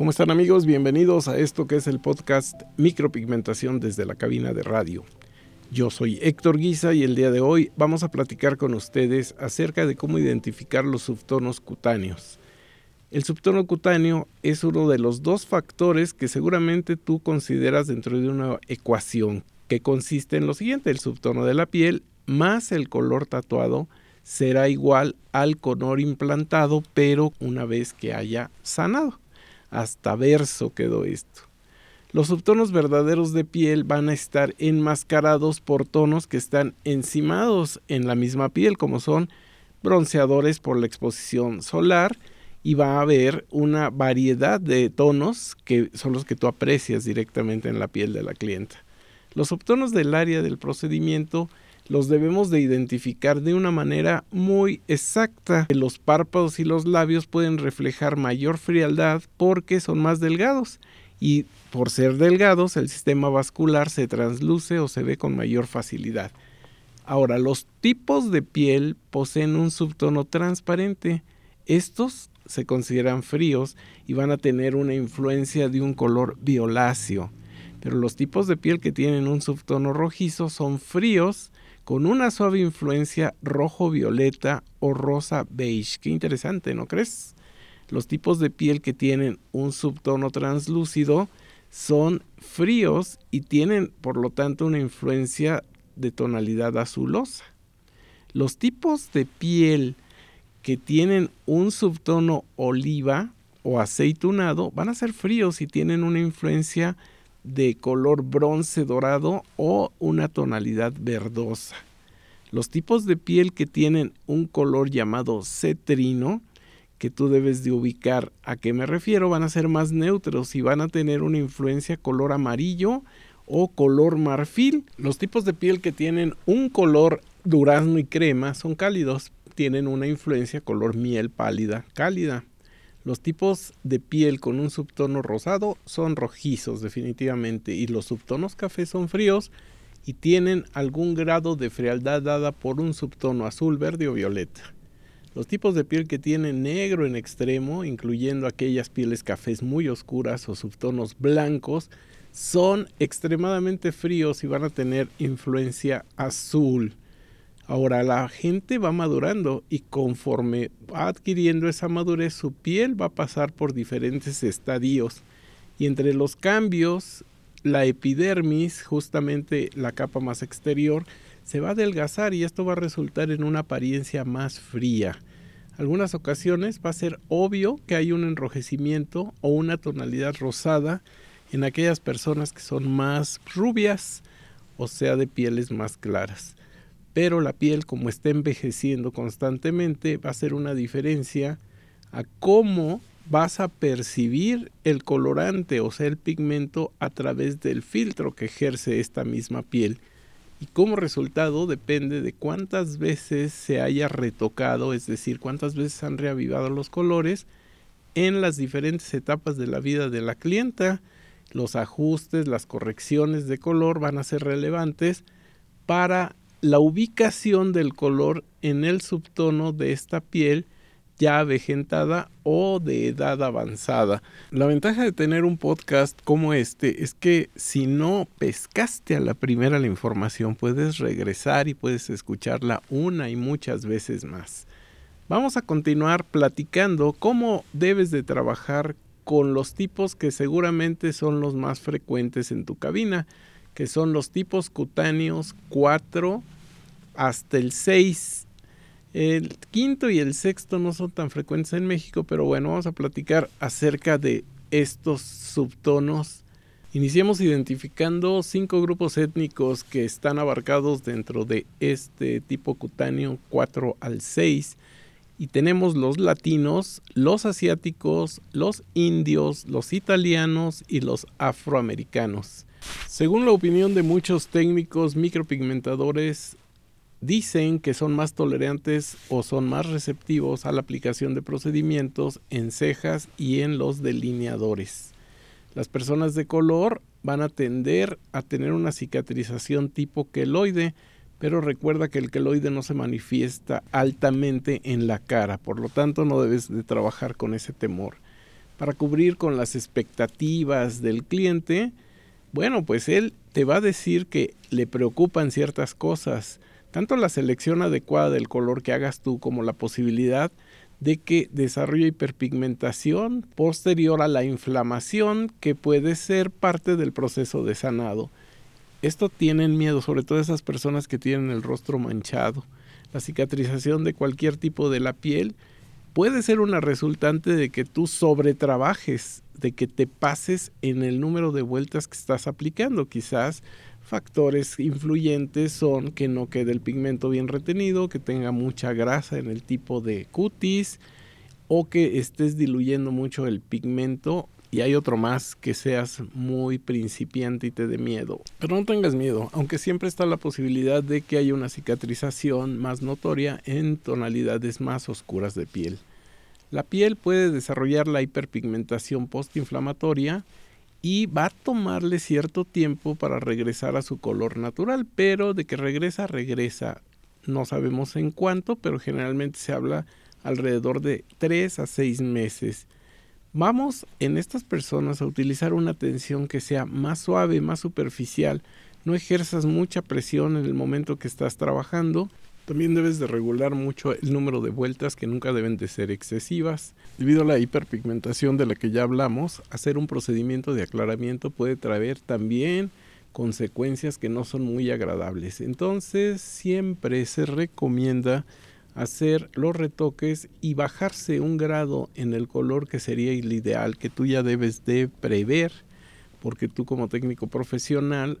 ¿Cómo están amigos? Bienvenidos a esto que es el podcast Micropigmentación desde la cabina de radio. Yo soy Héctor Guisa y el día de hoy vamos a platicar con ustedes acerca de cómo identificar los subtonos cutáneos. El subtono cutáneo es uno de los dos factores que seguramente tú consideras dentro de una ecuación que consiste en lo siguiente, el subtono de la piel más el color tatuado será igual al color implantado, pero una vez que haya sanado. Hasta verso quedó esto. Los subtonos verdaderos de piel van a estar enmascarados por tonos que están encimados en la misma piel, como son bronceadores por la exposición solar, y va a haber una variedad de tonos que son los que tú aprecias directamente en la piel de la clienta. Los subtonos del área del procedimiento los debemos de identificar de una manera muy exacta. Los párpados y los labios pueden reflejar mayor frialdad porque son más delgados y por ser delgados el sistema vascular se transluce o se ve con mayor facilidad. Ahora, los tipos de piel poseen un subtono transparente. Estos se consideran fríos y van a tener una influencia de un color violáceo. Pero los tipos de piel que tienen un subtono rojizo son fríos con una suave influencia rojo-violeta o rosa-beige. Qué interesante, ¿no crees? Los tipos de piel que tienen un subtono translúcido son fríos y tienen por lo tanto una influencia de tonalidad azulosa. Los tipos de piel que tienen un subtono oliva o aceitunado van a ser fríos y tienen una influencia de color bronce dorado o una tonalidad verdosa. Los tipos de piel que tienen un color llamado cetrino, que tú debes de ubicar a qué me refiero, van a ser más neutros y van a tener una influencia color amarillo o color marfil. Los tipos de piel que tienen un color durazno y crema son cálidos, tienen una influencia color miel pálida, cálida. Los tipos de piel con un subtono rosado son rojizos definitivamente y los subtonos café son fríos y tienen algún grado de frialdad dada por un subtono azul, verde o violeta. Los tipos de piel que tienen negro en extremo, incluyendo aquellas pieles cafés muy oscuras o subtonos blancos, son extremadamente fríos y van a tener influencia azul. Ahora la gente va madurando y conforme va adquiriendo esa madurez su piel va a pasar por diferentes estadios y entre los cambios la epidermis, justamente la capa más exterior, se va a adelgazar y esto va a resultar en una apariencia más fría. Algunas ocasiones va a ser obvio que hay un enrojecimiento o una tonalidad rosada en aquellas personas que son más rubias, o sea, de pieles más claras pero la piel como está envejeciendo constantemente va a ser una diferencia a cómo vas a percibir el colorante, o sea, el pigmento a través del filtro que ejerce esta misma piel. Y como resultado depende de cuántas veces se haya retocado, es decir, cuántas veces han reavivado los colores en las diferentes etapas de la vida de la clienta. Los ajustes, las correcciones de color van a ser relevantes para la ubicación del color en el subtono de esta piel ya avejentada o de edad avanzada. La ventaja de tener un podcast como este es que si no pescaste a la primera la información, puedes regresar y puedes escucharla una y muchas veces más. Vamos a continuar platicando cómo debes de trabajar con los tipos que seguramente son los más frecuentes en tu cabina que son los tipos cutáneos 4 hasta el 6. El quinto y el sexto no son tan frecuentes en México, pero bueno, vamos a platicar acerca de estos subtonos. Iniciamos identificando cinco grupos étnicos que están abarcados dentro de este tipo cutáneo 4 al 6 y tenemos los latinos, los asiáticos, los indios, los italianos y los afroamericanos. Según la opinión de muchos técnicos micropigmentadores, dicen que son más tolerantes o son más receptivos a la aplicación de procedimientos en cejas y en los delineadores. Las personas de color van a tender a tener una cicatrización tipo queloide, pero recuerda que el queloide no se manifiesta altamente en la cara, por lo tanto no debes de trabajar con ese temor. para cubrir con las expectativas del cliente, bueno, pues él te va a decir que le preocupan ciertas cosas, tanto la selección adecuada del color que hagas tú como la posibilidad de que desarrolle hiperpigmentación posterior a la inflamación que puede ser parte del proceso de sanado. Esto tienen miedo, sobre todo esas personas que tienen el rostro manchado. La cicatrización de cualquier tipo de la piel puede ser una resultante de que tú sobretrabajes, de que te pases en el número de vueltas que estás aplicando. Quizás factores influyentes son que no quede el pigmento bien retenido, que tenga mucha grasa en el tipo de cutis o que estés diluyendo mucho el pigmento y hay otro más que seas muy principiante y te dé miedo. Pero no tengas miedo, aunque siempre está la posibilidad de que haya una cicatrización más notoria en tonalidades más oscuras de piel. La piel puede desarrollar la hiperpigmentación postinflamatoria y va a tomarle cierto tiempo para regresar a su color natural, pero de que regresa, regresa. No sabemos en cuánto, pero generalmente se habla alrededor de 3 a 6 meses. Vamos en estas personas a utilizar una tensión que sea más suave, más superficial. No ejerzas mucha presión en el momento que estás trabajando. También debes de regular mucho el número de vueltas que nunca deben de ser excesivas. Debido a la hiperpigmentación de la que ya hablamos, hacer un procedimiento de aclaramiento puede traer también consecuencias que no son muy agradables. Entonces siempre se recomienda hacer los retoques y bajarse un grado en el color que sería el ideal que tú ya debes de prever porque tú como técnico profesional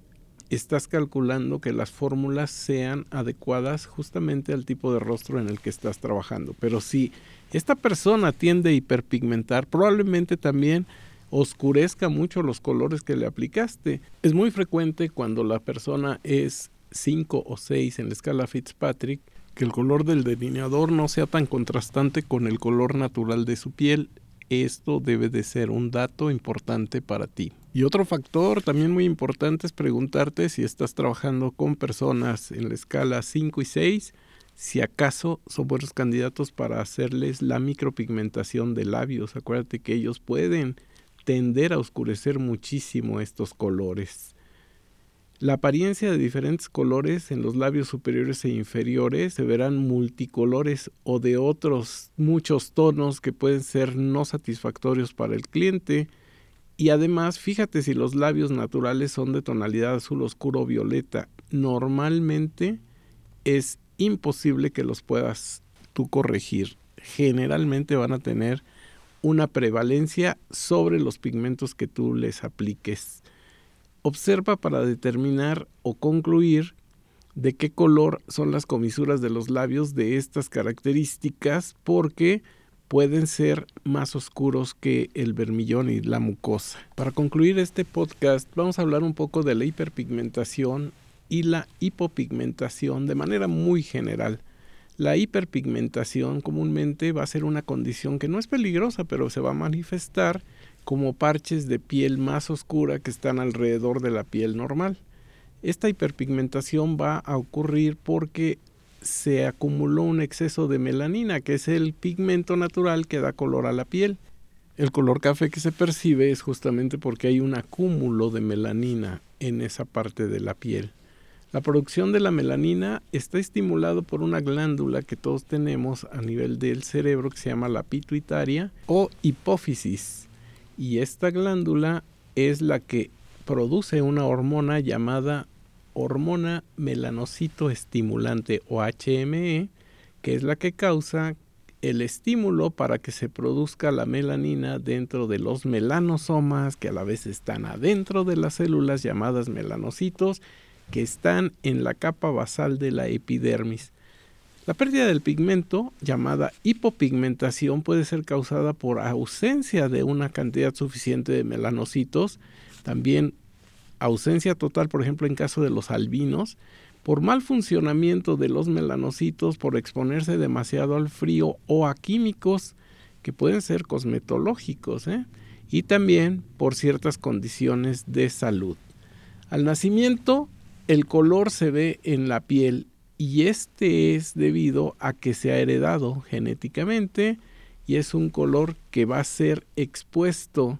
estás calculando que las fórmulas sean adecuadas justamente al tipo de rostro en el que estás trabajando. Pero si esta persona tiende a hiperpigmentar, probablemente también oscurezca mucho los colores que le aplicaste. Es muy frecuente cuando la persona es 5 o 6 en la escala Fitzpatrick que el color del delineador no sea tan contrastante con el color natural de su piel. Esto debe de ser un dato importante para ti. Y otro factor también muy importante es preguntarte si estás trabajando con personas en la escala 5 y 6, si acaso son buenos candidatos para hacerles la micropigmentación de labios. Acuérdate que ellos pueden tender a oscurecer muchísimo estos colores. La apariencia de diferentes colores en los labios superiores e inferiores se verán multicolores o de otros muchos tonos que pueden ser no satisfactorios para el cliente. Y además, fíjate si los labios naturales son de tonalidad azul oscuro o violeta. Normalmente es imposible que los puedas tú corregir. Generalmente van a tener una prevalencia sobre los pigmentos que tú les apliques. Observa para determinar o concluir de qué color son las comisuras de los labios de estas características porque pueden ser más oscuros que el vermillón y la mucosa. Para concluir este podcast vamos a hablar un poco de la hiperpigmentación y la hipopigmentación de manera muy general. La hiperpigmentación comúnmente va a ser una condición que no es peligrosa, pero se va a manifestar como parches de piel más oscura que están alrededor de la piel normal. Esta hiperpigmentación va a ocurrir porque se acumuló un exceso de melanina, que es el pigmento natural que da color a la piel. El color café que se percibe es justamente porque hay un acúmulo de melanina en esa parte de la piel. La producción de la melanina está estimulado por una glándula que todos tenemos a nivel del cerebro que se llama la pituitaria o hipófisis y esta glándula es la que produce una hormona llamada hormona melanocito estimulante o HME, que es la que causa el estímulo para que se produzca la melanina dentro de los melanosomas que a la vez están adentro de las células llamadas melanocitos que están en la capa basal de la epidermis. La pérdida del pigmento, llamada hipopigmentación, puede ser causada por ausencia de una cantidad suficiente de melanocitos, también ausencia total, por ejemplo, en caso de los albinos, por mal funcionamiento de los melanocitos, por exponerse demasiado al frío o a químicos que pueden ser cosmetológicos, ¿eh? y también por ciertas condiciones de salud. Al nacimiento, el color se ve en la piel y este es debido a que se ha heredado genéticamente y es un color que va a ser expuesto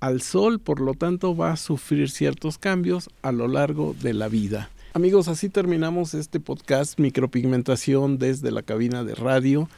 al sol, por lo tanto va a sufrir ciertos cambios a lo largo de la vida. Amigos, así terminamos este podcast Micropigmentación desde la cabina de radio.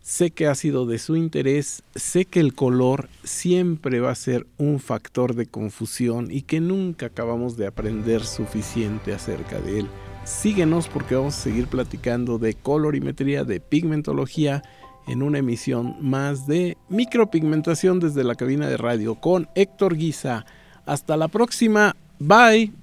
Sé que ha sido de su interés, sé que el color siempre va a ser un factor de confusión y que nunca acabamos de aprender suficiente acerca de él. Síguenos porque vamos a seguir platicando de colorimetría, de pigmentología en una emisión más de micropigmentación desde la cabina de radio con Héctor Guisa. Hasta la próxima. Bye.